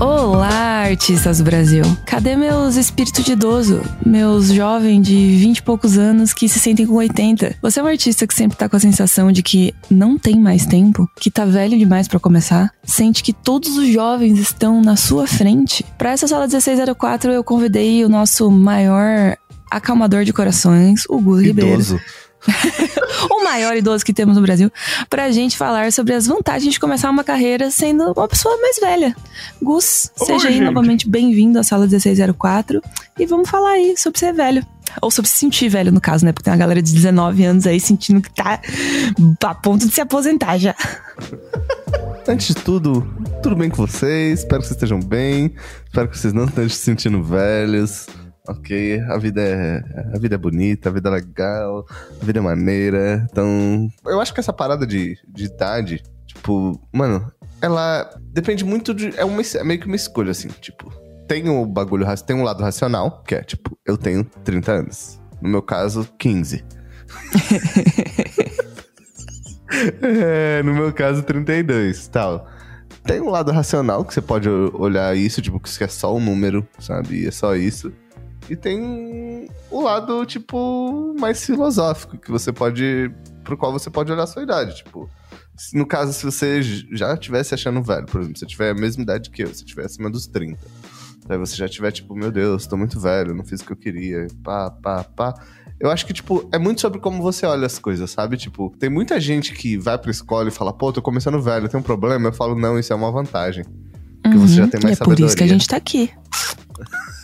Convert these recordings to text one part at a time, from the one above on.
Olá, artistas do Brasil. Cadê meus espíritos de idoso? Meus jovens de 20 e poucos anos que se sentem com 80? Você é um artista que sempre tá com a sensação de que não tem mais tempo, que tá velho demais para começar, sente que todos os jovens estão na sua frente? Para essa sala 1604 eu convidei o nosso maior acalmador de corações, o Gus Ribeiro. Idoso. o maior idoso que temos no Brasil, pra gente falar sobre as vantagens de começar uma carreira sendo uma pessoa mais velha. Gus, Oi, seja aí gente. novamente bem-vindo à sala 1604 e vamos falar aí sobre ser velho. Ou sobre se sentir velho, no caso, né? Porque tem uma galera de 19 anos aí sentindo que tá a ponto de se aposentar já. Antes de tudo, tudo bem com vocês? Espero que vocês estejam bem. Espero que vocês não estejam se sentindo velhos. Ok, a vida é a vida é bonita, a vida é legal, a vida é maneira. Então, eu acho que essa parada de, de idade, tipo, mano, ela depende muito de é uma é meio que uma escolha assim, tipo, tem o bagulho, ra- tem um lado racional, que é tipo, eu tenho 30 anos. No meu caso, 15. É, no meu caso, 32, tal. Tem um lado racional que você pode olhar isso, tipo, que isso é só um número, sabe? E é só isso. E tem o lado, tipo, mais filosófico, que você pode. pro qual você pode olhar a sua idade. Tipo, no caso, se você já estivesse achando velho, por exemplo, se você tiver a mesma idade que eu, se tiver acima dos 30. Daí você já tiver, tipo, meu Deus, tô muito velho, não fiz o que eu queria, pá, pá, pá. Eu acho que, tipo, é muito sobre como você olha as coisas, sabe? Tipo, tem muita gente que vai pra escola e fala, pô, tô começando velho, tem um problema. Eu falo, não, isso é uma vantagem. Porque você já tem mais e é por isso que a sabedoria. gente tá aqui.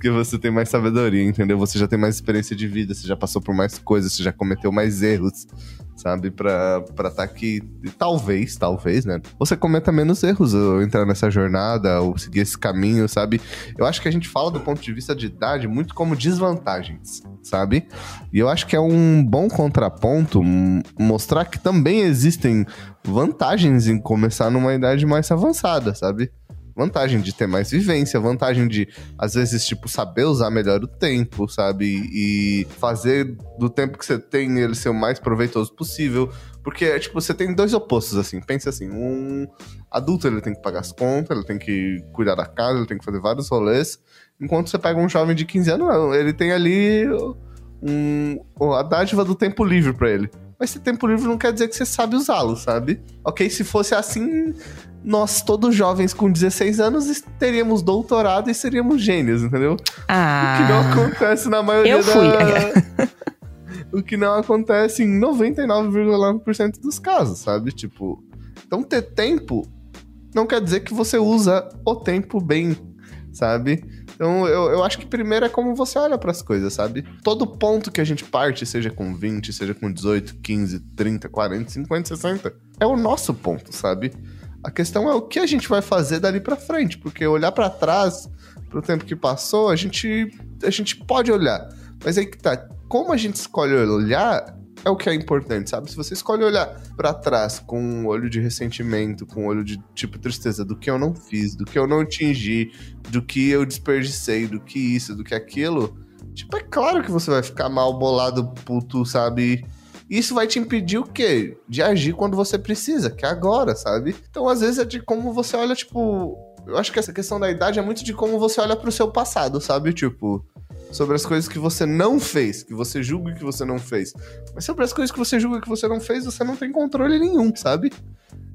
Porque você tem mais sabedoria, entendeu? Você já tem mais experiência de vida, você já passou por mais coisas, você já cometeu mais erros, sabe? Pra estar tá aqui. Talvez, talvez, né? Você cometa menos erros ao entrar nessa jornada, ou seguir esse caminho, sabe? Eu acho que a gente fala do ponto de vista de idade muito como desvantagens, sabe? E eu acho que é um bom contraponto mostrar que também existem vantagens em começar numa idade mais avançada, sabe? Vantagem de ter mais vivência, vantagem de, às vezes, tipo, saber usar melhor o tempo, sabe? E fazer do tempo que você tem ele ser o mais proveitoso possível. Porque, tipo, você tem dois opostos, assim. Pensa assim, um adulto, ele tem que pagar as contas, ele tem que cuidar da casa, ele tem que fazer vários rolês. Enquanto você pega um jovem de 15 anos, não. Ele tem ali um, a dádiva do tempo livre pra ele. Mas esse tempo livre não quer dizer que você sabe usá-lo, sabe? Ok, se fosse assim, nós, todos jovens com 16 anos, teríamos doutorado e seríamos gênios, entendeu? O que não Ah. acontece na maioria eu fui. da... o que não acontece em 99,9% dos casos, sabe? Tipo, então ter tempo não quer dizer que você usa o tempo bem, sabe? Então eu, eu acho que primeiro é como você olha pras coisas, sabe? Todo ponto que a gente parte, seja com 20, seja com 18, 15, 30, 40, 50, 60, é o nosso ponto, sabe? A questão é o que a gente vai fazer dali pra frente, porque olhar pra trás, pro tempo que passou, a gente a gente pode olhar. Mas aí que tá, como a gente escolhe olhar é o que é importante, sabe? Se você escolhe olhar pra trás com um olho de ressentimento, com um olho de tipo tristeza do que eu não fiz, do que eu não atingi, do que eu desperdicei, do que isso, do que aquilo, tipo, é claro que você vai ficar mal bolado, puto, sabe? Isso vai te impedir o quê? De agir quando você precisa, que é agora, sabe? Então, às vezes, é de como você olha, tipo. Eu acho que essa questão da idade é muito de como você olha pro seu passado, sabe? Tipo, sobre as coisas que você não fez, que você julga que você não fez. Mas sobre as coisas que você julga que você não fez, você não tem controle nenhum, sabe?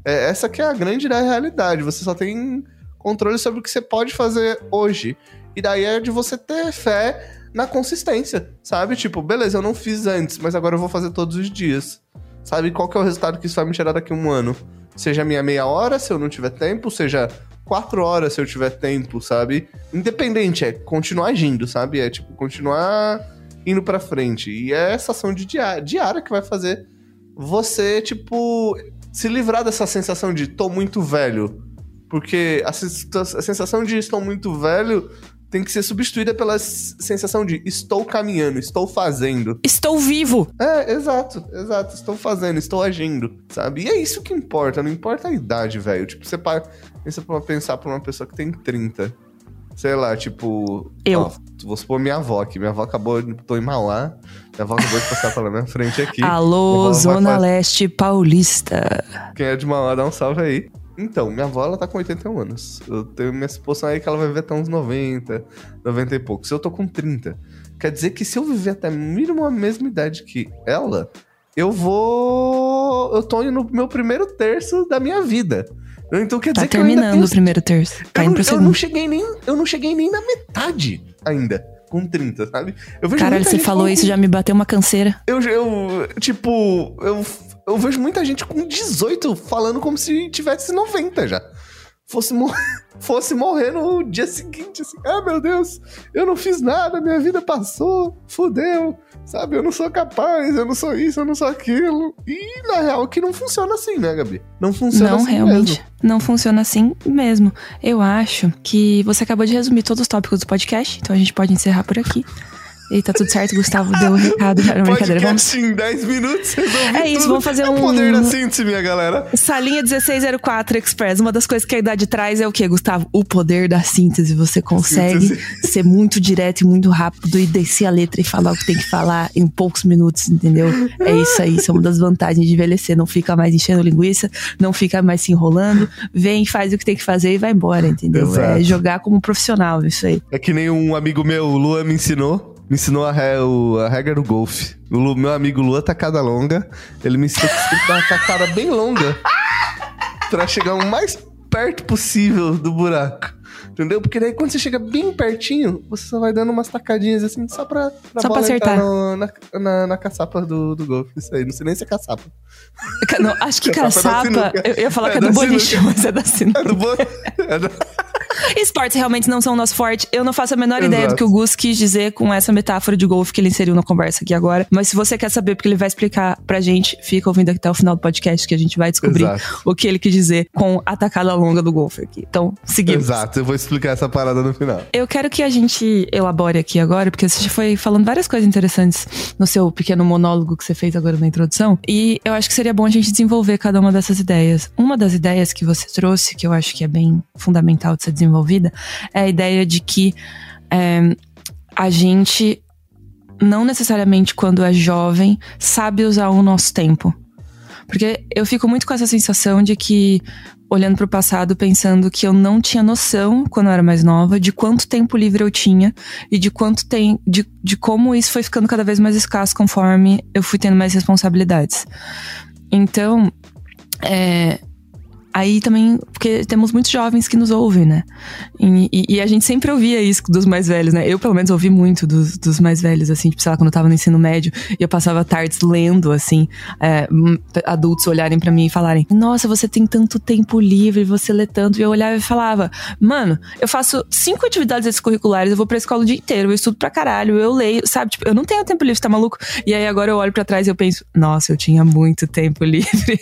É, essa que é a grande da realidade. Você só tem controle sobre o que você pode fazer hoje. E daí é de você ter fé na consistência, sabe? Tipo, beleza, eu não fiz antes, mas agora eu vou fazer todos os dias. Sabe qual que é o resultado que isso vai me tirar daqui a um ano? Seja minha meia hora, se eu não tiver tempo, seja quatro horas se eu tiver tempo, sabe? Independente, é continuar agindo, sabe? É tipo, continuar indo pra frente. E é essa ação de diária, que vai fazer você, tipo, se livrar dessa sensação de tô muito velho. Porque a sensação de estou muito velho tem que ser substituída pela sensação de estou caminhando, estou fazendo. Estou vivo! É, exato, exato. Estou fazendo, estou agindo, sabe? E é isso que importa, não importa a idade, velho. Tipo, você para, pensa pra pensar pra uma pessoa que tem 30. sei lá, tipo. Eu. Ó, vou supor minha avó aqui. Minha avó acabou. Tô em Mauá. Minha avó acabou de passar pela minha frente aqui. Alô, Zona fazer- Leste Paulista. Quem é de Mauá, dá um salve aí. Então, minha avó, ela tá com 81 anos. Eu tenho minha suposição aí que ela vai viver até uns 90, 90 e poucos. Eu tô com 30. Quer dizer que se eu viver até mínimo a mesma idade que ela, eu vou. Eu tô indo no meu primeiro terço da minha vida. Então quer Tá dizer que eu ainda terminando tenho o primeiro terço. Tá eu, indo não, pro eu não cheguei nem, eu não cheguei nem na metade ainda, com 30, sabe? Eu vejo Caralho, você falou com- isso, já me bateu uma canseira. Eu, eu, tipo, eu, eu vejo muita gente com 18 falando como se tivesse 90 já. Fosse, mor fosse morrer no dia seguinte, assim, ah, meu Deus, eu não fiz nada, minha vida passou, fudeu, sabe? Eu não sou capaz, eu não sou isso, eu não sou aquilo. E, na real, que não funciona assim, né, Gabi? Não funciona não, assim realmente. mesmo. Não funciona assim mesmo. Eu acho que você acabou de resumir todos os tópicos do podcast, então a gente pode encerrar por aqui. E tá tudo certo, Gustavo deu um recado. Não, brincadeira, vamos. Podcast em 10 minutos, resolvi É isso, tudo. vamos fazer É o um- poder da síntese, minha galera. Salinha 1604 Express. Uma das coisas que a idade traz é o quê, Gustavo? O poder da síntese. Você consegue Síntese. ser muito direto e muito rápido e descer a letra e falar o que tem que falar em poucos minutos, entendeu? É isso aí. Isso é uma das vantagens de envelhecer. Não fica mais enchendo linguiça, não fica mais se enrolando. Vem, faz o que tem que fazer e vai embora, entendeu? Exato. É jogar como profissional, isso aí. É que nem um amigo meu, o Lua, me ensinou. Me ensinou a, re- o- a regra do golfe. O Lu- meu amigo Lua, tacada longa. Ele me ensinou que você tem que dar uma tacada bem longa. pra chegar o mais perto possível do buraco. Entendeu? Porque daí quando você chega bem pertinho, você só vai dando umas tacadinhas assim, só pra, pra Só pra acertar. no- na, na, na caçapa do, do golfe. Isso aí, não sei nem se é caçapa. Ca- Não, acho que Caçapa é caçapa. sinuca. Eu ia falar É que é da do boliche, mas é da sinuca. É do bo... é da- Esportes realmente não são o nosso forte. Eu não faço a menor Exato. ideia do que o Gus quis dizer com essa metáfora de golfe que ele inseriu na conversa aqui agora. Mas se você quer saber, porque ele vai explicar pra gente, fica ouvindo até o final do podcast que a gente vai descobrir Exato. o que ele quis dizer com a tacada longa do golfe aqui. Então, seguimos. Exato, eu vou explicar essa parada no final. Eu quero que a gente elabore aqui agora, porque você já foi falando várias coisas interessantes no seu pequeno monólogo que você fez agora na introdução. E eu acho que seria bom a gente desenvolver cada uma dessas ideias. Uma das ideias que você trouxe, que eu acho que é bem fundamental de ser desenvolvida, é a ideia de que é, a gente, não necessariamente quando é jovem, sabe usar o nosso tempo. Porque eu fico muito com essa sensação de que, olhando pro passado, pensando que eu não tinha noção, quando eu era mais nova, de quanto tempo livre eu tinha e de quanto tem. de, de como isso foi ficando cada vez mais escasso conforme eu fui tendo mais responsabilidades. Então, é. Aí também, porque temos muitos jovens que nos ouvem, né? E, e- e a gente sempre ouvia isso dos mais velhos, né? Eu, pelo menos, ouvi muito dos, dos mais velhos, assim, tipo, sei lá, quando eu tava no ensino médio, e eu passava tardes lendo, assim, é, adultos olharem pra mim e falarem: Nossa, você tem tanto tempo livre, você lê tanto. E eu olhava e falava: Mano, eu faço cinco atividades extracurriculares, eu vou pra escola o dia inteiro, eu estudo pra caralho, eu leio, sabe? Tipo, eu não tenho tempo livre, tá maluco? E aí agora eu olho pra trás e eu penso: Nossa, eu tinha muito tempo livre.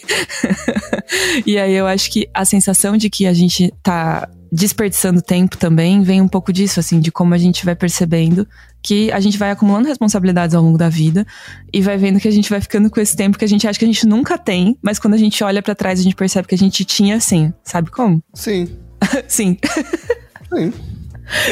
e aí eu acho que a sensação de que a gente tá desperdiçando tempo também vem um pouco disso, assim, de como a gente vai percebendo que a gente vai acumulando responsabilidades ao longo da vida e vai vendo que a gente vai ficando com esse tempo que a gente acha que a gente nunca tem, mas quando a gente olha pra trás a gente percebe que a gente tinha assim, sabe como? Sim, Sim. sim.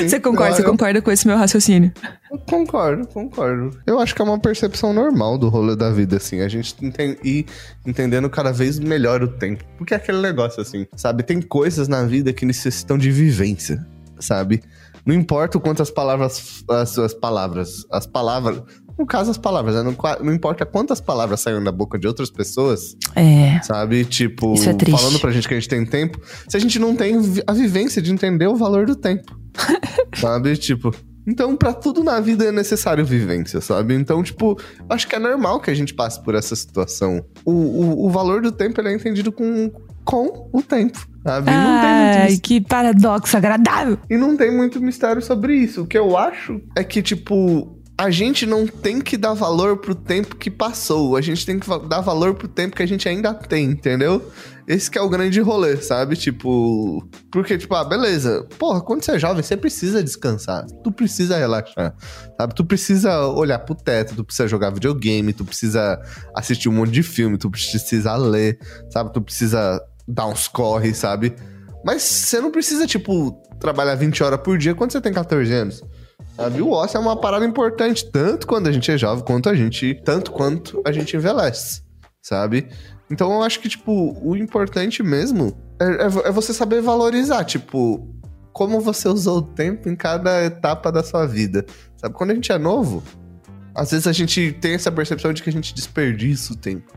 Você concorda? Você concorda com esse meu raciocínio? Eu Concordo, concordo. Eu acho que é uma percepção normal do rolê da vida, assim. A gente enten- ir entendendo cada vez melhor o tempo. Porque é aquele negócio, assim, sabe? Tem coisas na vida que necessitam de vivência, sabe? Não importa o quanto as palavras. As suas palavras. As palavras. No caso, as palavras, né? Não, não importa quantas palavras saem da boca de outras pessoas, É. sabe? Tipo, Isso é triste. falando pra gente que a gente tem tempo, se a gente não tem a vivência de entender o valor do tempo. sabe? Tipo. Então, pra tudo na vida é necessário vivência, sabe? Então, tipo, acho que é normal que a gente passe por essa situação. O, o, o valor do tempo é entendido com, com o tempo, sabe? Ai, que paradoxo agradável. e não tem muito mistério sobre isso. O que eu acho é que, tipo, a gente não tem que dar valor pro tempo que passou. A gente tem que dar valor pro tempo que a gente ainda tem, entendeu? Esse que é o grande rolê, sabe? Tipo. Porque, tipo, ah, beleza. Porra, quando você é jovem, você precisa descansar. Tu precisa relaxar. Sabe? Tu precisa olhar pro teto, tu precisa jogar videogame, tu precisa assistir um monte de filme, tu precisa ler, sabe? Tu precisa dar uns corre, sabe? Mas você não precisa, tipo, trabalhar 20 horas por dia quando você tem 14 anos. Sabe? O ócio é uma parada importante, tanto quando a gente é jovem, quanto a gente. Tanto quanto a gente envelhece. Sabe? Então eu acho que, tipo, o importante mesmo é, é, é você saber valorizar, tipo, como você usou o tempo em cada etapa da sua vida. Sabe? Quando a gente é novo, às vezes a gente tem essa percepção de que a gente desperdiça o tempo.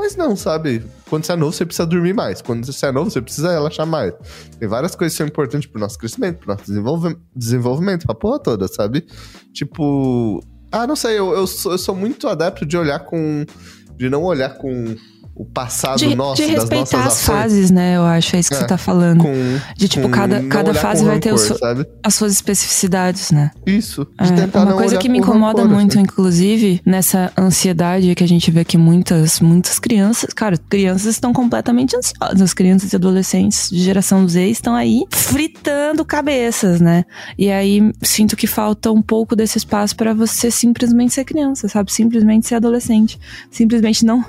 Mas não, sabe? Quando você é novo, você precisa dormir mais. Quando você é novo, você precisa relaxar mais. Tem várias coisas que são importantes pro nosso crescimento, pro nosso desenvolve desenvolvimento, pra porra toda, sabe? Tipo. Ah, não sei, eu, eu, sou, eu sou muito adepto de olhar com. De não olhar com o passado de, nosso, de das nossas respeitar as ações. fases, né? Eu acho, é isso que É, você tá falando. Com, de tipo, com cada, cada fase vai ter rancor, seu- sabe? as suas especificidades, né? Isso. É, uma coisa que me com incomoda rancor, muito, assim. inclusive, nessa ansiedade que a gente vê que muitas, muitas crianças, cara, crianças estão completamente ansiosas, crianças e adolescentes de geração Z estão aí fritando cabeças, né? E aí sinto que falta um pouco desse espaço pra você simplesmente ser criança, sabe? Simplesmente ser adolescente, simplesmente não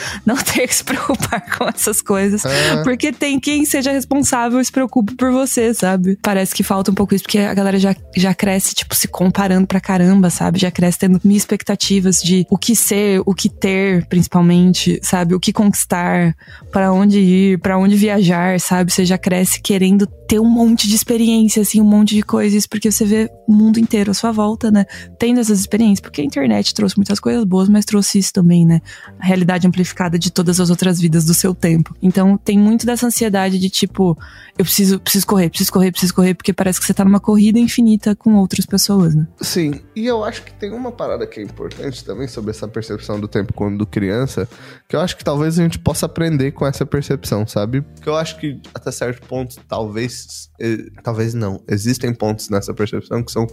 não ter que se preocupar com essas coisas. É. Porque tem quem seja responsável e se preocupe por você, sabe? Parece que falta um pouco isso, porque a galera já, já cresce, tipo, se comparando pra caramba, sabe? Já cresce tendo mil expectativas de o que ser, o que ter, principalmente, sabe? O que conquistar, pra onde ir, pra onde viajar, sabe? Você já cresce querendo ter um monte de experiência, assim, um monte de coisas, porque você vê o mundo inteiro à sua volta, né? Tendo essas experiências, porque a internet trouxe muitas coisas boas, mas trouxe isso também, né? A realidade amplificada de todas as outras vidas do seu tempo. Então tem muito dessa ansiedade de tipo, eu preciso, preciso correr, preciso correr, preciso correr, porque parece que você tá numa corrida infinita com outras pessoas, né? Sim, e eu acho que tem uma parada que é importante também sobre essa percepção do tempo quando criança, que eu acho que talvez a gente possa aprender com essa percepção, sabe? Porque eu acho que até certo ponto, talvez, eh, talvez não, existem pontos nessa percepção que são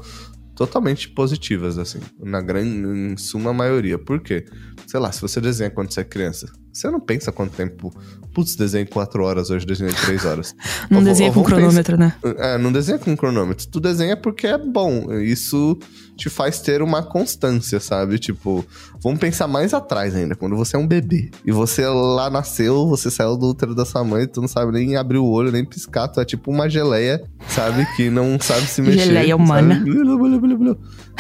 totalmente positivas, assim, na grande, em suma maioria. Por quê? Sei lá, se você desenha quando você é criança, você não pensa quanto tempo, putz, desenhei 4 horas, hoje desenhei 3 horas. Não Ou- desenha com cronômetro, né? é, não desenha com cronômetro. Tu desenha porque é bom. Isso te faz ter uma constância, sabe? Tipo, vamos pensar mais atrás ainda, quando você é um bebê. E você lá nasceu, você saiu do útero da sua mãe, tu não sabe nem abrir o olho, nem piscar. Tu é tipo uma geleia, sabe? Que não sabe se mexer. Geleia humana. Sabe?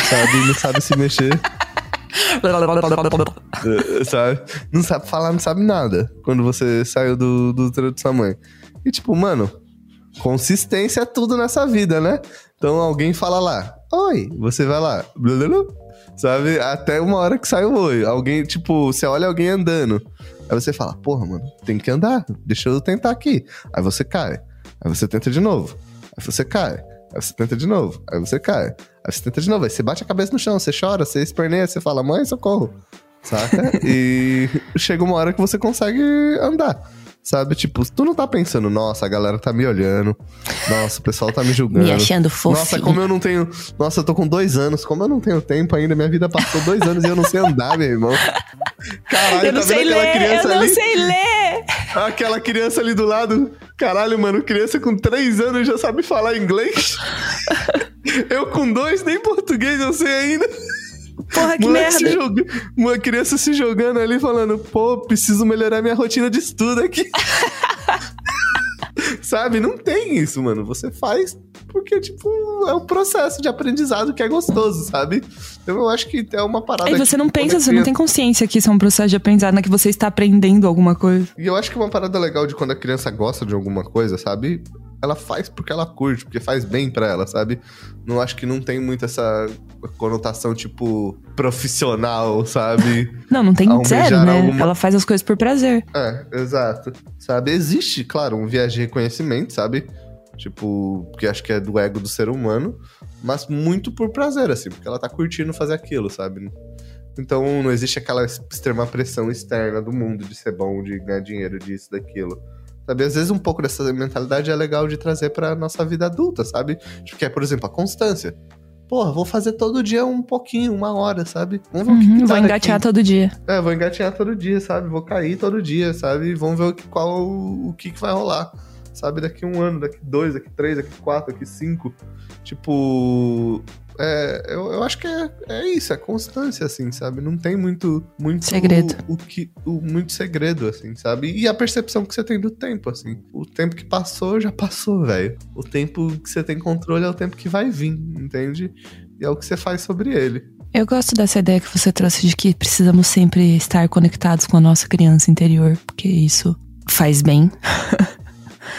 Sabe? Não sabe se mexer. sabe? Não sabe falar, não sabe nada. Quando você saiu do, do útero de sua mãe. E tipo, mano, consistência é tudo nessa vida, né? Então alguém fala lá, oi, você vai lá, sabe? Até uma hora que sai o oi. Alguém, tipo, você olha alguém andando. Aí você fala, porra, mano, tem que andar, deixa eu tentar aqui. Aí você cai. Aí você tenta de novo. Aí você cai. Aí você tenta de novo. Aí você cai. Aí você tenta de novo. Aí você bate a cabeça no chão, você chora, você esperneia, você fala, mãe, socorro. Saca? e chega uma hora que você consegue andar. Sabe? Tipo, tu não tá pensando, nossa, a galera tá me olhando. Nossa, o pessoal tá me julgando. Me achando fofinho. Nossa, como eu não tenho. Nossa, eu tô com dois anos. Como eu não tenho tempo ainda, minha vida passou dois anos e eu não sei andar, meu irmão. Caralho, Eu não tá sei vendo aquela ler, criança eu não ali? sei ler. Aquela criança ali do lado. Caralho, mano, criança com três anos já sabe falar inglês. eu com dois, nem português eu sei ainda. Porra, que Moleque merda. joga- Uma criança se jogando ali, falando, pô, preciso melhorar minha rotina de estudo aqui. Sabe? Não tem isso, mano. Você faz porque, tipo, é um processo de aprendizado que é gostoso, sabe? Então eu acho que é uma parada. Aí você não pensa, é você não tem consciência que isso é um processo de aprendizado, né? Que você está aprendendo alguma coisa. E eu acho que uma parada legal de quando a criança gosta de alguma coisa, sabe? Ela faz porque ela curte, porque faz bem pra ela, sabe? Não acho que não tem muito essa conotação, tipo, profissional, sabe? Não, não tem Almejar zero, né? alguma- Ela faz as coisas por prazer. É, exato. Sabe? Existe, claro, um viés de reconhecimento, sabe? Tipo, porque acho que é do ego do ser humano, mas muito por prazer, assim, porque ela tá curtindo fazer aquilo, sabe? Então não existe aquela extrema pressão externa do mundo de ser bom, de ganhar dinheiro, disso, daquilo. Sabe? Às vezes um pouco dessa mentalidade é legal de trazer pra nossa vida adulta, sabe? Tipo, que é, por exemplo, a constância. Porra, vou fazer todo dia um pouquinho, uma hora, sabe? Vamos ver o que Uhum, vou dá engatear daqui. todo dia. É, vou engatinhar todo dia, sabe? Vou cair todo dia, sabe? Vamos ver o que, qual o que, que vai rolar. Sabe, daqui um ano, daqui dois, daqui três, daqui quatro, daqui cinco. Tipo. É, eu, eu acho que é, é isso, é constância, assim, sabe? Não tem muito, muito segredo. O, o que, o, muito segredo, assim, sabe? E a percepção que você tem do tempo, assim. O tempo que passou, já passou, velho. O tempo que você tem controle é o tempo que vai vir, entende? E é o que você faz sobre ele. Eu gosto dessa ideia que você trouxe de que precisamos sempre estar conectados com a nossa criança interior, porque isso faz bem.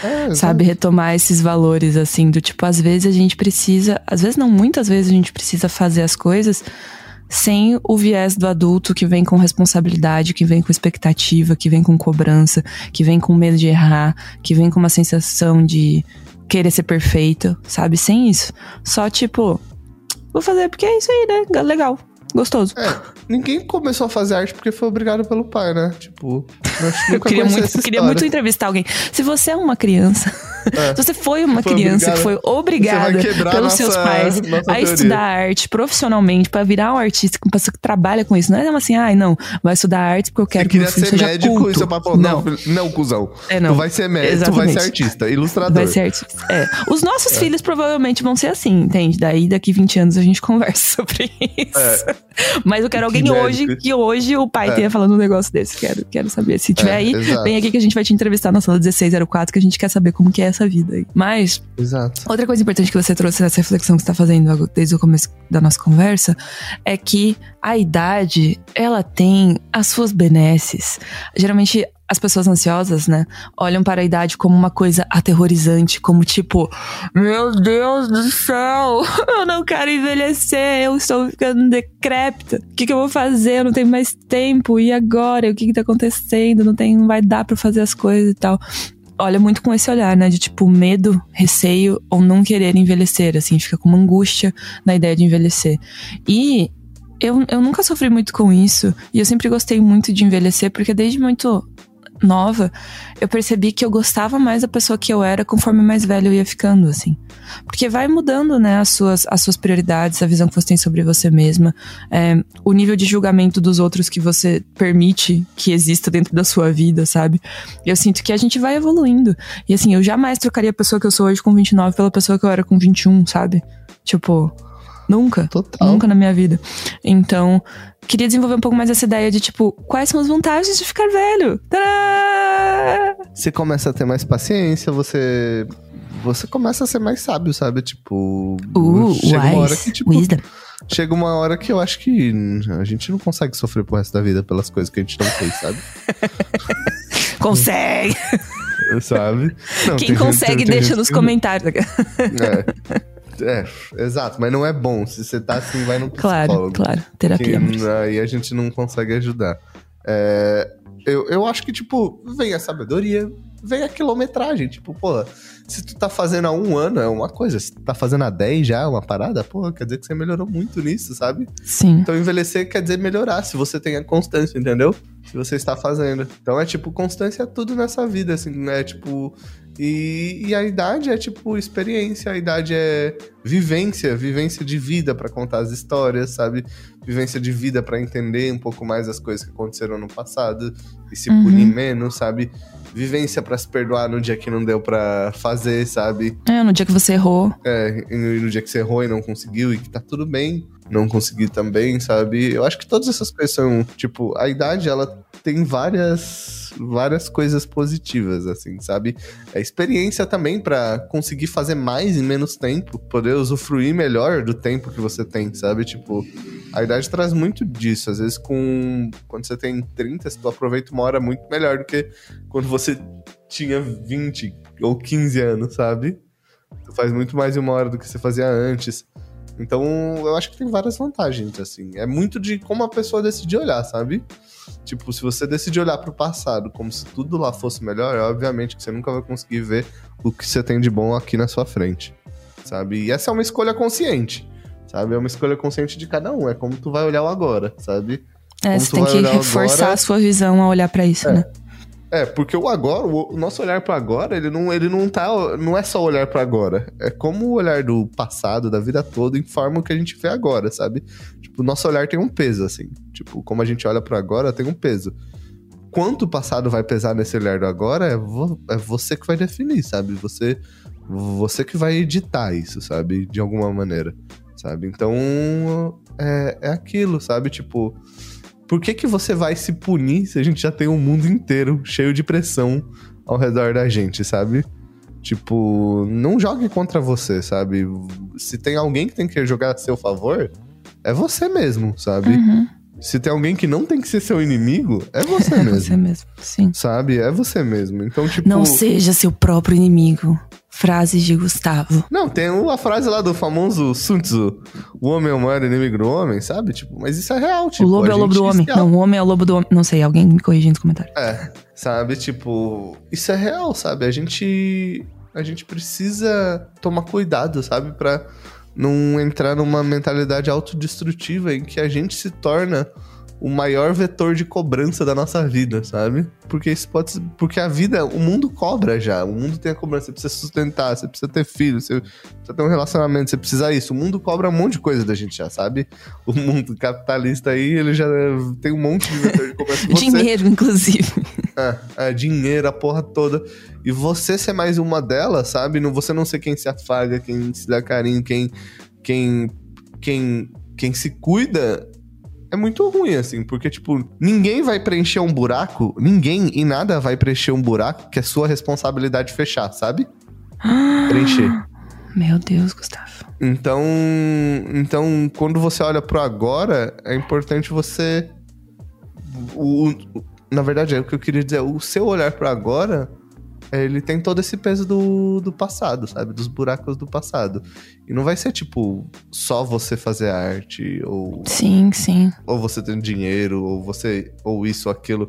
É, sabe, retomar esses valores, assim, do tipo, às vezes a gente precisa, às vezes não, muitas vezes a gente precisa fazer as coisas sem o viés do adulto que vem com responsabilidade, que vem com expectativa, que vem com cobrança, que vem com medo de errar, que vem com uma sensação de querer ser perfeito, sabe? Sem isso. Só tipo, vou fazer porque é isso aí, né? Legal gostoso. É, ninguém começou a fazer arte porque foi obrigado pelo pai, né? Tipo, eu queria muito, queria muito entrevistar alguém. Se você é uma criança, é. se você foi uma foi criança que foi obrigada pelos nossa, seus pais a teoria. estudar arte profissionalmente, para virar um artista, uma pessoa que trabalha com isso, não é assim, ai, ah, não, vai estudar arte porque eu quero que você seja médico culto. e seu papo, não, não, não, cuzão. É, não. Tu vai ser médico, Exatamente. tu vai ser artista, ilustrador. Vai ser artista. É. Os nossos é. filhos provavelmente vão ser assim, entende? Daí daqui 20 anos a gente conversa sobre isso. É. Mas eu quero alguém hoje que hoje o pai é. tenha falando um negócio desse. Quero, quero saber. Se tiver é, aí, exato. vem aqui que a gente vai te entrevistar na sala 1604, que a gente quer saber como que é essa vida aí. Mas, exato. outra coisa importante que você trouxe nessa reflexão que você tá fazendo desde o começo da nossa conversa é que a idade, ela tem as suas benesses. Geralmente as pessoas ansiosas, né, olham para a idade como uma coisa aterrorizante, como tipo, meu Deus do céu, eu não quero envelhecer, eu estou ficando decrépita. O que, que eu vou fazer? Eu não tenho mais tempo. E agora? O que, que tá acontecendo? Não tem, não vai dar para fazer as coisas e tal. Olha muito com esse olhar, né? De tipo medo, receio ou não querer envelhecer, assim, fica com uma angústia na ideia de envelhecer. E eu, eu nunca sofri muito com isso. E eu sempre gostei muito de envelhecer, porque desde muito nova, eu percebi que eu gostava mais da pessoa que eu era conforme mais velho eu ia ficando, assim. Porque vai mudando, né, as suas, as suas prioridades, a visão que você tem sobre você mesma, é, o nível de julgamento dos outros que você permite que exista dentro da sua vida, sabe? Eu sinto que a gente vai evoluindo. E assim, eu jamais trocaria a pessoa que eu sou hoje com 29 pela pessoa que eu era com 21, sabe? Tipo, Nunca. Total. Nunca na minha vida. Então, queria desenvolver um pouco mais essa ideia de, tipo, quais são as vantagens de ficar velho? Tadá! Você começa a ter mais paciência, você. Você começa a ser mais sábio, sabe? Tipo. Uh, chega wise. uma hora que, tipo. Wisdom. Chega uma hora que eu acho que a gente não consegue sofrer pro resto da vida pelas coisas que a gente não fez, sabe? consegue! sabe? Não, Quem consegue, gente, deixa nos comentários. É. É, exato, mas não é bom. Se você tá assim, vai no psicólogo. Claro, claro. Terapia. Que, aí a gente não consegue ajudar. É, eu, eu acho que, tipo, vem a sabedoria, vem a quilometragem. Tipo, pô, se tu tá fazendo há um ano é uma coisa, se tu tá fazendo há 10 já é uma parada, pô, quer dizer que você melhorou muito nisso, sabe? Sim. Então envelhecer quer dizer melhorar, se você tem a constância, entendeu? Se você está fazendo. Então é tipo, constância é tudo nessa vida, assim, né? Tipo, e, e, a idade é tipo experiência, a idade é vivência, vivência de vida para contar as histórias, sabe? Vivência de vida para entender um pouco mais as coisas que aconteceram no passado e se uhum. punir menos, sabe? Vivência para se perdoar no dia que não deu para fazer, sabe? É, no dia que você errou. É, no dia que você errou e não conseguiu e que tá tudo bem não conseguir também, sabe? Eu acho que todas essas coisas são, tipo, a idade ela tem várias várias coisas positivas, assim, sabe? É experiência também para conseguir fazer mais em menos tempo, poder usufruir melhor do tempo que você tem, sabe? Tipo, a idade traz muito disso. Às vezes, com quando você tem 30, você aproveita uma hora muito melhor do que quando você tinha 20 ou 15 anos, sabe? Tu faz muito mais em uma hora do que você fazia antes. Então, eu acho que tem várias vantagens, assim. É muito de como a pessoa decide olhar, sabe? Tipo, se você decidir olhar para o passado como se tudo lá fosse melhor, é obviamente que você nunca vai conseguir ver o que você tem de bom aqui na sua frente, sabe? E essa é uma escolha consciente, sabe? É uma escolha consciente de cada um. É como tu vai olhar o agora, sabe? É, como você tem que reforçar agora... a sua visão a olhar para isso, é. né? É, porque o agora, o nosso olhar para agora, ele não, ele não tá, não é só olhar para agora. É como o olhar do passado, da vida toda, informa o que a gente vê agora, sabe? Tipo, o nosso olhar tem um peso, assim. Tipo, como a gente olha para agora, tem um peso. Quanto o passado vai pesar nesse olhar do agora, é, vo, é você que vai definir, sabe? Você, você que vai editar isso, sabe? De alguma maneira sabe? Então, é, é aquilo, sabe? Tipo, por que que você vai se punir se a gente já tem um mundo inteiro cheio de pressão ao redor da gente, sabe? Tipo, não jogue contra você, sabe? Se tem alguém que tem que jogar a seu favor, é você mesmo, sabe? Uhum. Se tem alguém que não tem que ser seu inimigo, é você É mesmo. você mesmo, sim. Sabe? É você mesmo. Então, tipo. Não seja seu próprio inimigo. Frases de Gustavo. Não, tem a frase lá do famoso Sun Tzu: o homem é o maior inimigo do homem, sabe? Tipo, mas isso é real, tipo. o lobo é o lobo do homem. Não, o homem é o lobo do homem. Não sei, alguém me corrige nos comentários. É, sabe? Tipo, isso é real, sabe? A gente. A gente precisa tomar cuidado, sabe? Pra não entrar numa mentalidade autodestrutiva em que a gente se torna o maior vetor de cobrança da nossa vida, sabe? Porque isso pode ser, porque a vida, o mundo cobra já, o mundo tem a cobrança, você precisa sustentar, você precisa ter filho, você precisa ter um relacionamento, você precisa isso. O mundo cobra um monte de coisa da gente já, sabe? O mundo capitalista aí, ele já tem um monte de vetor de cobrança. Você- Dinheiro, inclusive. é, é, dinheiro, a porra toda. E você ser mais uma delas, sabe? Não, você não ser quem se afaga, quem se dá carinho, quem, quem, quem, quem se cuida, é muito ruim, assim. Porque, tipo, ninguém vai preencher um buraco, ninguém e nada vai preencher um buraco que é sua responsabilidade fechar, sabe? Preencher. Meu Deus, Gustavo. Então, então quando você olha pro agora, é importante você. O, o- na verdade, é o que eu queria dizer. O seu olhar pro agora, ele tem todo esse peso do, do passado, sabe? Dos buracos do passado. E não vai ser tipo só você fazer arte, ou, Sim, sim. ou você ter dinheiro, ou você. ou isso, ou aquilo,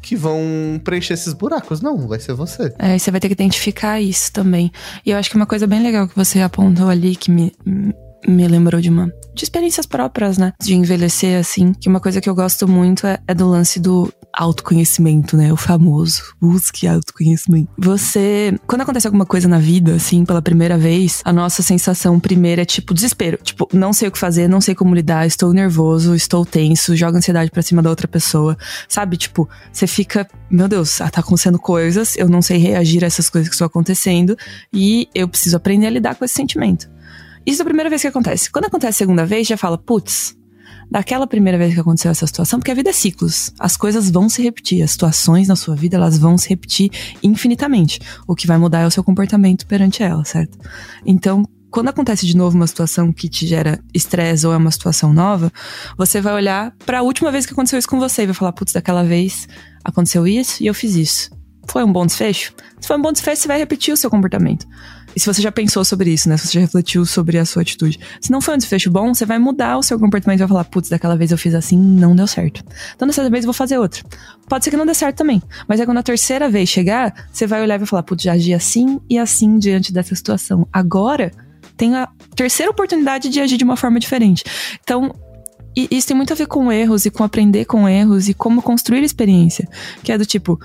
que vão preencher esses buracos. Não, vai ser você. É, e você vai ter que identificar isso também. E eu acho que uma coisa bem legal que você apontou ali, que me, me lembrou de uma. De experiências próprias, né? De envelhecer, assim. Que uma coisa que eu gosto muito é, é do lance do autoconhecimento, né? O famoso. Busque autoconhecimento. Você. Quando acontece alguma coisa na vida, assim, pela primeira vez, a nossa sensação primeira é tipo desespero. Tipo, não sei o que fazer, não sei como lidar, estou nervoso, estou tenso, joga ansiedade pra cima da outra pessoa. Sabe? Tipo, você fica, meu Deus, ah, tá acontecendo coisas, eu não sei reagir a essas coisas que estão acontecendo e eu preciso aprender a lidar com esse sentimento. Isso é a primeira vez que acontece. Quando acontece a segunda vez, já fala, putz, daquela primeira vez que aconteceu essa situação, porque a vida é ciclos, as coisas vão se repetir, as situações na sua vida, elas vão se repetir infinitamente. O que vai mudar é o seu comportamento perante ela, certo? Então, quando acontece de novo uma situação que te gera estresse ou é uma situação nova, você vai olhar para a última vez que aconteceu isso com você e vai falar, putz, daquela vez aconteceu isso e eu fiz isso. Foi um bom desfecho? Se foi um bom desfecho, você vai repetir o seu comportamento. E se você já pensou sobre isso, né? Se você já refletiu sobre a sua atitude. Se não foi um desfecho bom, você vai mudar o seu comportamento e vai falar, putz, daquela vez eu fiz assim, não deu certo. Então dessa vez eu vou fazer outra. Pode ser que não dê certo também. Mas aí quando a terceira vez chegar, você vai olhar e vai falar, putz, já agi assim e assim diante dessa situação. Agora, tem a terceira oportunidade de agir de uma forma diferente. Então, isso tem muito a ver com erros e com aprender com erros e como construir experiência. Que é do tipo,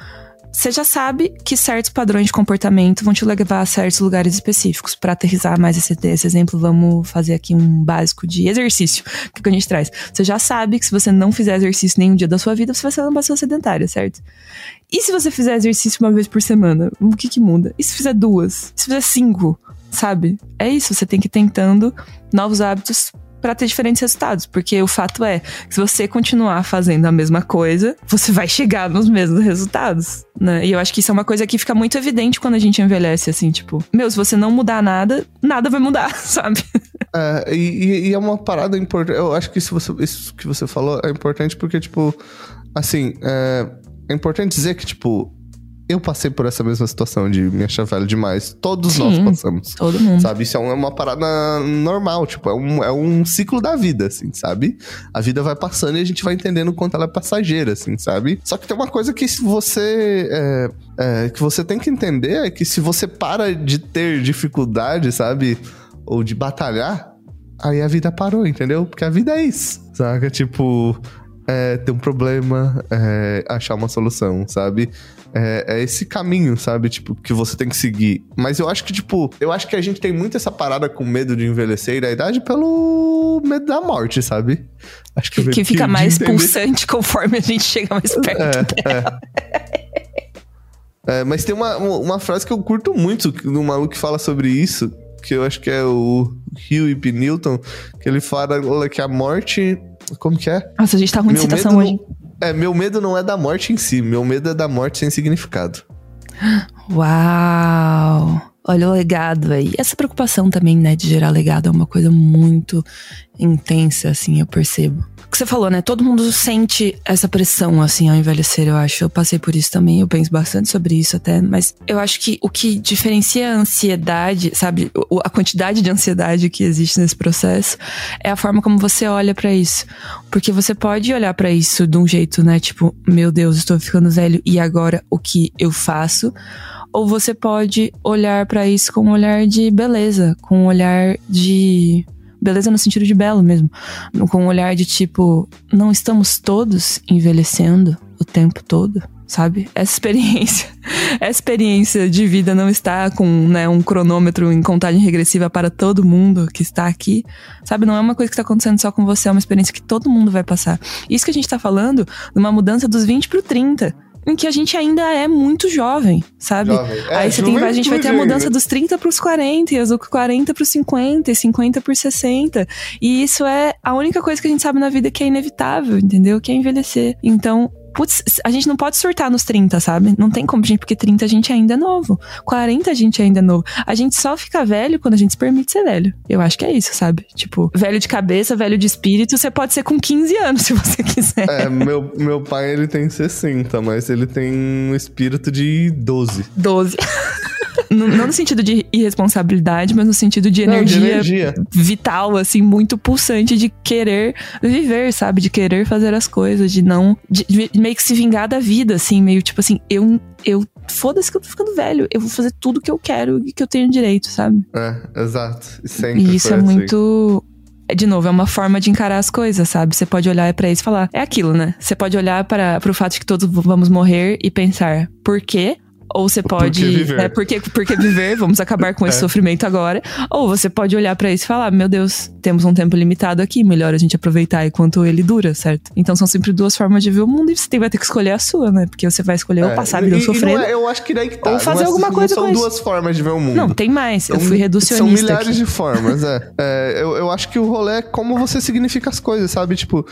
você já sabe que certos padrões de comportamento vão te levar a certos lugares específicos. Para aterrizar mais esse, esse exemplo, vamos fazer aqui um básico de exercício. O que, que a gente traz? Você já sabe que se você não fizer exercício nenhum dia da sua vida, você vai ser uma pessoa sedentária, certo? E se você fizer exercício uma vez por semana? O que que muda? E se fizer duas? E se fizer cinco? Sabe? É isso, você tem que ir tentando novos hábitos para ter diferentes resultados, porque o fato é se você continuar fazendo a mesma coisa, você vai chegar nos mesmos resultados, né? E eu acho que isso é uma coisa que fica muito evidente quando a gente envelhece, assim, tipo, meu, se você não mudar nada, nada vai mudar, sabe? É, e- e é uma parada importante. Eu acho que isso, você, isso que você falou é importante porque, tipo, assim, é, é importante dizer que, tipo, eu passei por essa mesma situação de me achar velho demais. Todos Sim. nós passamos. Todo mundo. Sabe? Isso é uma, é uma parada normal, tipo, é um, é um ciclo da vida, assim, sabe? A vida vai passando e a gente vai entendendo o quanto ela é passageira, assim, sabe? Só que tem uma coisa que se você. é, é, que você tem que entender é que se você para de ter dificuldade, sabe? Ou de batalhar, aí a vida parou, entendeu? Porque a vida é isso, saca? Tipo. É, ter um problema, é, achar uma solução, sabe? É, é esse caminho, sabe? Tipo, que você tem que seguir. Mas eu acho que, tipo, eu acho que a gente tem muito essa parada com medo de envelhecer e da idade pelo medo da morte, sabe? Acho Que, que fica mais pulsante conforme a gente chega mais perto. É, mas tem uma, uma frase que eu curto muito, do maluco que fala sobre isso, que eu acho que é o Hugh Newton, que ele fala que a morte. Como que é? Nossa, a gente tá ruim de Meu citação medo hoje. É, meu medo não é da morte em si, meu medo é da morte sem significado. Uau! Olha o legado aí. Essa preocupação também, né, de gerar legado é uma coisa muito intensa, assim, eu percebo. Que você falou, né? Todo mundo sente essa pressão, assim, ao envelhecer, eu acho. Eu passei por isso também, eu penso bastante sobre isso até. Mas eu acho que o que diferencia a ansiedade, sabe? A quantidade de ansiedade que existe nesse processo é a forma como você olha pra isso. Porque você pode olhar pra isso de um jeito, né? Tipo, meu Deus, estou ficando velho e agora o que eu faço? Ou você pode olhar pra isso com um olhar de beleza, com um olhar de beleza no sentido de belo mesmo, com um olhar de tipo, não estamos todos envelhecendo o tempo todo, sabe? Essa experiência, essa experiência de vida não está com né, um cronômetro em contagem regressiva para todo mundo que está aqui, sabe? Não é uma coisa que está acontecendo só com você, é uma experiência que todo mundo vai passar. Isso que a gente tá falando de uma mudança dos 20 pro 30. Em que a gente ainda é muito jovem, sabe? Jovem. É, Aí você tem, a gente vai ter a mudança dos 30 pros 40, e as do 40 pros 50, e 50 por 60. E isso é a única coisa que a gente sabe na vida que é inevitável, entendeu? Que é envelhecer. Então, putz, a gente não pode surtar nos 30, sabe? Não tem como, gente, porque 30 a gente ainda é novo. 40 a gente ainda é novo. A gente só fica velho quando a gente se permite ser velho. Eu acho que é isso, sabe? Tipo, velho de cabeça, velho de espírito, você pode ser com 15 anos se você quiser. É, meu, meu pai ele tem 60, mas ele tem um espírito de 12. 12. Não não no sentido de irresponsabilidade, mas no sentido de Não, de energia, energia. vital, assim, muito pulsante de querer viver, sabe? De querer fazer as coisas, de não. De, de meio que se vingar da vida, assim, meio tipo assim, eu. eu Foda-se que eu tô ficando velho. Eu vou fazer tudo que eu quero e que eu tenho direito, sabe? É, exato. Sempre E isso é assim. muito. é, De novo, é uma forma de encarar as coisas, sabe? Você pode olhar pra isso e falar, é aquilo, né? Você pode olhar para pro fato de que todos vamos morrer e pensar, por quê? Ou você pode. que viver? É, por, que, por que viver? Vamos acabar com esse É. sofrimento agora. Ou você pode olhar pra isso e falar: Meu Deus, temos um tempo limitado aqui, melhor a gente aproveitar enquanto ele dura, certo? Então são sempre duas formas de ver o mundo e você vai ter que escolher a sua, né? Porque você vai escolher ou É, passar a e- vida sofrendo. não é- eu acho que daí que tá. ou fazer não é- alguma não coisa São com isso. duas formas de ver o mundo. Não, tem mais. Eu fui reducionista. São milhares aqui. de formas, é. É, eu, eu acho que o rolê é como você significa as coisas, sabe? Tipo,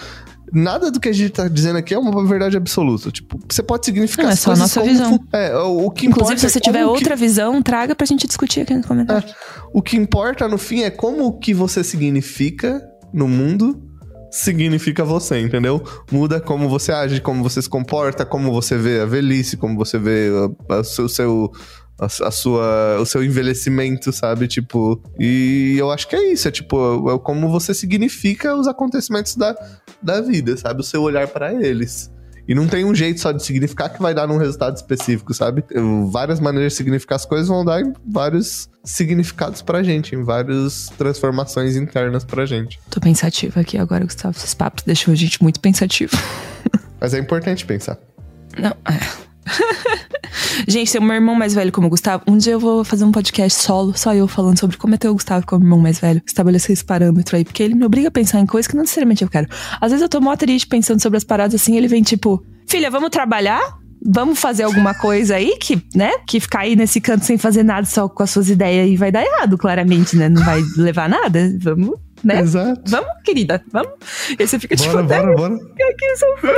nada do que a gente tá dizendo aqui é uma verdade absoluta. Tipo, você pode significar Não, é só a nossa visão. É, o, que Inclusive, se você é tiver que- outra visão, traga pra gente discutir aqui nos comentários. o que importa no fim é como o que você significa no mundo significa você, entendeu? Muda como você age, como você se comporta, como você vê a velhice, como você vê o seu, seu- a, a sua, o seu envelhecimento, sabe? Tipo, e eu acho que é isso, é tipo, é como você significa os acontecimentos da, da vida, sabe? O seu olhar pra eles. E não tem um jeito só de significar que vai dar num resultado específico, sabe? Várias maneiras de significar as coisas vão dar em vários significados pra gente, em várias transformações internas pra gente. Tô pensativa aqui agora, Gustavo. Esses papos deixam a gente muito pensativo. Mas é importante pensar. Não. é. gente, se o meu irmão mais velho como o Gustavo, um dia eu vou fazer um podcast solo, só eu falando sobre como é ter o Gustavo como irmão mais velho. Estabelecer esse parâmetro aí, porque ele me obriga a pensar em coisas que não necessariamente eu quero. Às vezes eu tô mó triste pensando sobre as paradas assim, ele vem tipo, filha, vamos trabalhar? Vamos fazer alguma coisa aí que, né? Que ficar aí nesse canto sem fazer nada só com as suas ideias e vai dar errado, claramente, né? Não vai levar nada. Vamos, né? Exato. Vamos, querida, vamos. E aí você fica tipo, Bora, bora, bora. eu.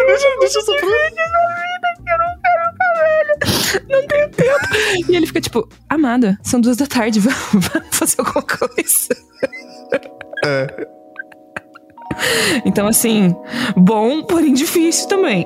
Deixa, deixa eu sofrer. que eu não quero ficar velho. Não tenho tempo. E ele fica tipo, amada, são duas da tarde, vamos, vamos fazer alguma coisa. É. Então, assim, bom, porém difícil também.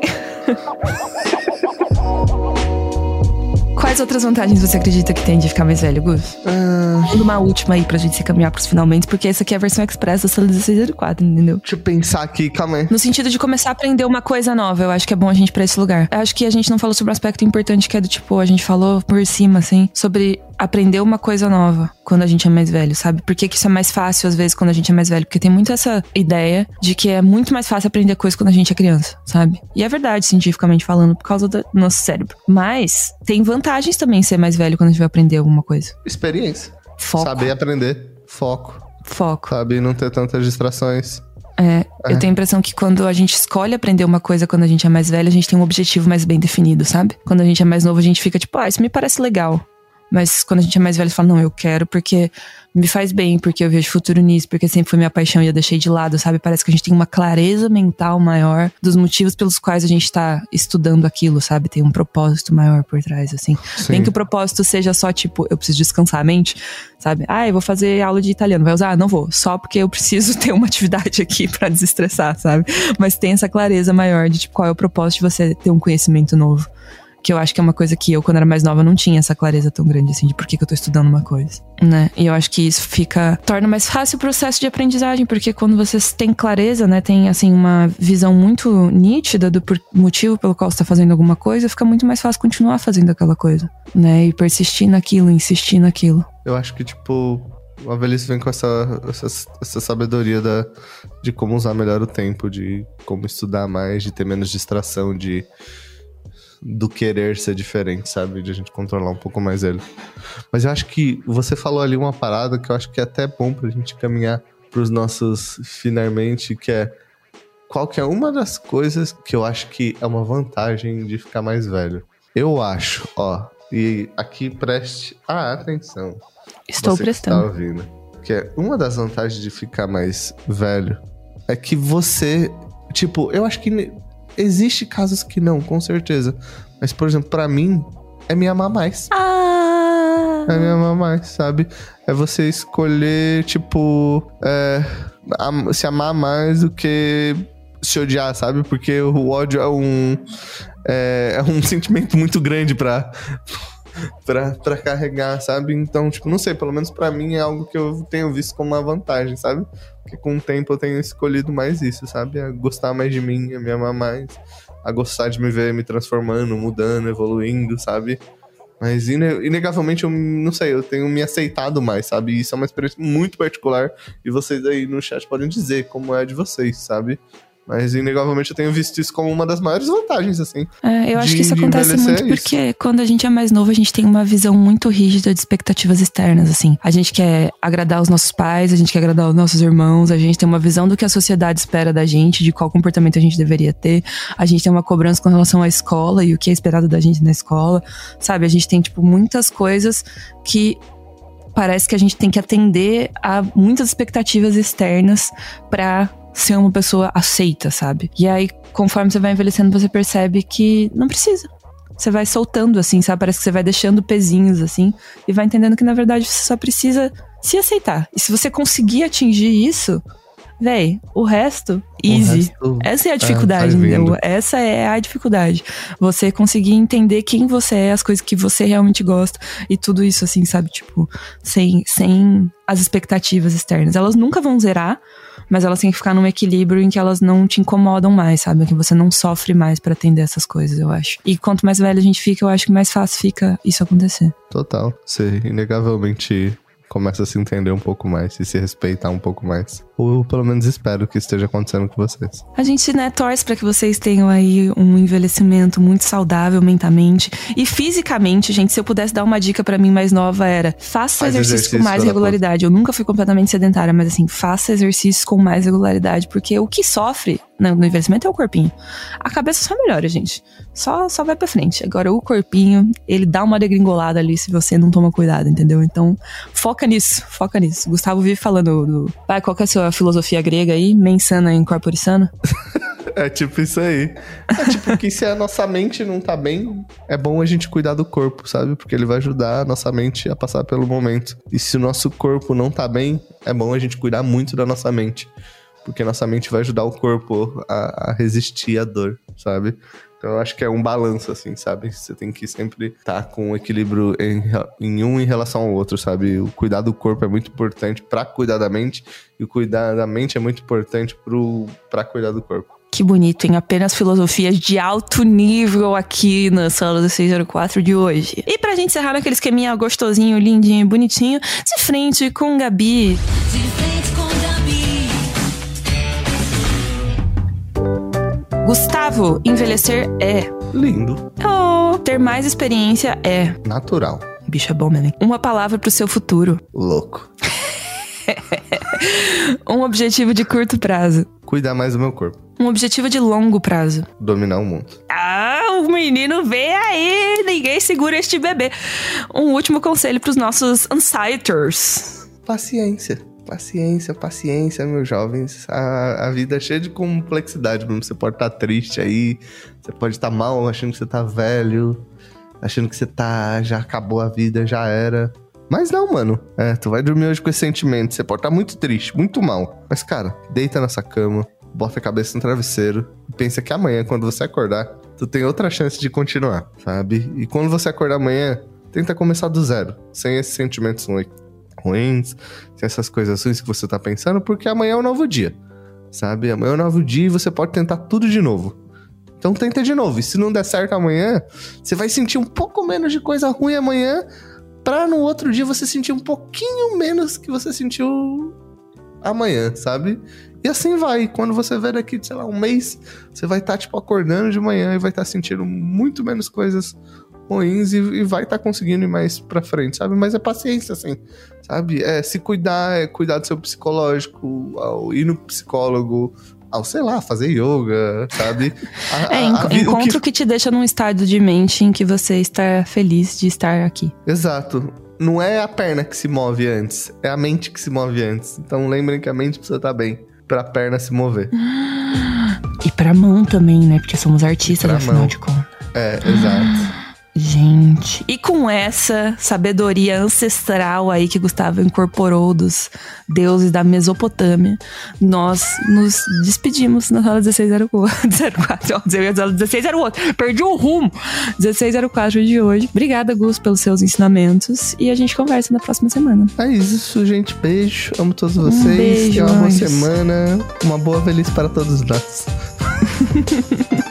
Quais outras vantagens você acredita que tem de ficar mais velho, Gus? Ah, Manda uma última aí pra gente se caminhar pros finalmente, porque essa aqui é a versão express da sala 1604, entendeu? deixa eu pensar aqui, calma aí. No sentido de começar a aprender uma coisa nova, eu acho que é bom a gente ir pra esse lugar. Eu acho que a gente não falou sobre um aspecto importante que é do tipo, a gente falou por cima, assim, sobre aprender uma coisa nova quando a gente é mais velho, sabe? Por que, que isso é mais fácil às vezes quando a gente é mais velho? Porque tem muito essa ideia de que é muito mais fácil aprender coisa quando a gente é criança, sabe? E é verdade, cientificamente falando, por causa do nosso cérebro. Mas tem vantagens também ser mais velho quando a gente vai aprender alguma coisa. Experiência. Foco. Saber aprender. Foco. Foco. Sabe? Não ter tantas distrações. É, É. eu tenho a impressão que quando a gente escolhe aprender uma coisa quando a gente é mais velho, a gente tem um objetivo mais bem definido, sabe? Quando a gente é mais novo, a gente fica tipo, ah, isso me parece legal. Mas quando a gente é mais velho, fala, não, eu quero porque me faz bem, porque eu vejo futuro nisso, porque sempre foi minha paixão e eu deixei de lado, sabe? Parece que a gente tem uma clareza mental maior dos motivos pelos quais a gente tá estudando aquilo, sabe? Tem um propósito maior por trás, assim. Sim. Nem que o propósito seja só, tipo, eu preciso descansar a mente, sabe? Ah, eu vou fazer aula de italiano. Vai usar? Ah, não vou. Só porque eu preciso ter uma atividade aqui para desestressar, sabe? Mas tem essa clareza maior de, tipo, qual é o propósito de você ter um conhecimento novo. Que eu acho que é uma coisa que eu, quando era mais nova, não tinha essa clareza tão grande, assim, de por que, que eu tô estudando uma coisa, né? E eu acho que isso fica. torna mais fácil o processo de aprendizagem, porque quando você tem clareza, né, tem, assim, uma visão muito nítida do motivo pelo qual você tá fazendo alguma coisa, fica muito mais fácil continuar fazendo aquela coisa, né? E persistir naquilo, insistir naquilo. Eu acho que, tipo, a velhice vem com essa, essa, essa sabedoria da, de como usar melhor o tempo, de como estudar mais, de ter menos distração, de do querer ser diferente, sabe? De a gente controlar um pouco mais ele. Mas eu acho que você falou ali uma parada que eu acho que é até bom pra gente caminhar pros nossos finalmente, que é qual que é uma das coisas que eu acho que é uma vantagem de ficar mais velho. Eu acho, ó, e aqui preste a atenção. Estou você que prestando. Tá ouvindo. Que é uma das vantagens de ficar mais velho é que você, tipo, eu acho que existe casos que não, com certeza. Mas por exemplo, pra mim é me amar mais. Ah! É me amar mais, sabe? É você escolher, tipo, é, se amar mais do que se odiar, sabe? Porque o ódio é um é, é um sentimento muito grande pra, pra, pra carregar, sabe? Então, tipo, não sei, pelo menos pra mim é algo que eu tenho visto como uma vantagem, sabe? Porque com o tempo eu tenho escolhido mais isso, sabe? A gostar mais de mim, a me amar mais, a gostar de me ver me transformando, mudando, evoluindo, sabe? Mas ine- inegavelmente eu não sei, eu tenho me aceitado mais, sabe? Isso é uma experiência muito particular e vocês aí no chat podem dizer como é de vocês, sabe? Mas inegavelmente eu tenho visto isso como uma das maiores vantagens, assim. É, eu acho de- que isso acontece muito é isso. porque quando a gente é mais novo, a gente tem uma visão muito rígida de expectativas externas, assim. A gente quer agradar os nossos pais, a gente quer agradar os nossos irmãos, a gente tem uma visão do que a sociedade espera da gente, de qual comportamento a gente deveria ter. A gente tem uma cobrança com relação à escola e o que é esperado da gente na escola, sabe? A gente tem, tipo, muitas coisas que parece que a gente tem que atender a muitas expectativas externas pra ser uma pessoa aceita, sabe? E aí, conforme você vai envelhecendo, você percebe que não precisa. Você vai soltando, assim, sabe? Parece que você vai deixando pezinhos, assim, e vai entendendo que, na verdade, você só precisa se aceitar. E se você conseguir atingir isso, véi, o resto, easy. O resto- Essa é a vai dificuldade, entendeu? Essa é a dificuldade. Você conseguir entender quem você é, as coisas que você realmente gosta e tudo isso, assim, sabe? Tipo, sem, sem as expectativas externas. Elas nunca vão zerar, mas elas têm que ficar num equilíbrio em que elas não te incomodam mais, sabe? Que você não sofre mais pra atender essas coisas, eu acho. E quanto mais velho a gente fica, eu acho que mais fácil fica isso acontecer. Total. Você inegavelmente começa a se entender um pouco mais e se respeitar um pouco mais. Ou pelo menos espero que esteja acontecendo com vocês. A gente, né, torce pra que vocês tenham aí um envelhecimento muito saudável mentalmente e fisicamente, gente. Se eu pudesse dar uma dica pra mim mais nova era: faça Faz exercício, exercício com mais regularidade. Eu nunca fui completamente sedentária, mas assim, faça exercícios com mais regularidade, porque o que sofre no envelhecimento é o corpinho. A cabeça só melhora, gente. Só só vai pra frente. Agora o corpinho, ele dá uma degringolada ali se você não toma cuidado, entendeu? Então, foca nisso, foca nisso. Gustavo vive falando do, vai, qual que é a sua filosofia grega aí? Mensana in corpore sano? É tipo isso aí. É tipo que se a nossa mente não tá bem, é bom a gente cuidar do corpo, sabe? Porque ele vai ajudar a nossa mente a passar pelo momento. E se o nosso corpo não tá bem, é bom a gente cuidar muito da nossa mente. Porque nossa mente vai ajudar o corpo a, a resistir à dor, sabe? Então eu acho que é um balanço, assim, sabe? Você tem que sempre estar com um equilíbrio em, em um em relação ao outro, sabe? O cuidar do corpo é muito importante pra cuidar da mente, e o cuidar da mente é muito importante pro, pra cuidar do corpo. Que bonito, hein? Apenas filosofias de alto nível aqui na sala do 604 de hoje. E pra gente encerrar naquele esqueminha gostosinho, lindinho, bonitinho, de frente com Gabi. De frente Gustavo, envelhecer é. Lindo. Oh, ter mais experiência é. Natural. Bicho é bom mesmo. hein? Uma palavra pro seu futuro. Louco. Um objetivo de curto prazo. Cuidar mais do meu corpo. Um objetivo de longo prazo. Dominar o mundo. Ah, o menino vem aí, ninguém segura este bebê. Um último conselho pros nossos insiders. Paciência. Paciência, paciência, meus jovens. A, a vida é cheia de complexidade mesmo. Você pode estar triste aí, você pode estar mal, achando que você tá velho, achando que você tá. já acabou a vida, já era. Mas não, mano. É, tu vai dormir hoje com esse sentimento. Você pode estar muito triste, muito mal. Mas, cara, deita nessa cama, bota a cabeça no travesseiro e pensa que amanhã, quando você acordar, tu tem outra chance de continuar, sabe? E quando você acordar amanhã, tenta começar do zero, sem esses sentimentos ruins ruins, essas coisas ruins que você tá pensando, porque amanhã é um novo dia, sabe? Amanhã é um novo dia e você pode tentar tudo de novo. Então tenta de novo. E se não der certo amanhã, você vai sentir um pouco menos de coisa ruim amanhã, pra no outro dia você sentir um pouquinho menos que você sentiu amanhã, sabe? E assim vai. Quando você ver daqui, sei lá, um mês, você vai estar, tipo, acordando de manhã e vai estar sentindo muito menos coisas ruins e, e vai estar conseguindo ir mais pra frente, sabe? Mas é paciência, assim, sabe? É se cuidar, é cuidar do seu psicológico, ao ir no psicólogo, ao, sei lá, fazer yoga, sabe? A- É, a- enco- a encontro que- que... te deixa num estado de mente em que você está feliz de estar aqui. Exato. Não é a perna que se move antes, é a mente que se move antes. Então lembrem que a mente precisa estar bem pra perna se mover. E pra mão também, né? Porque somos artistas, afinal mão. de contas. É, exato. Gente. E com essa sabedoria ancestral aí que Gustavo incorporou dos deuses da Mesopotâmia, nós nos despedimos na sala 1604. Ó, eu ia dizer 1608. Perdi o rumo. 1604 de hoje. Obrigada, Gus, pelos seus ensinamentos. E a gente conversa na próxima semana. É isso, gente. Beijo. Amo todos vocês. Um beijo, uma boa semana. Uma boa velhice para todos nós.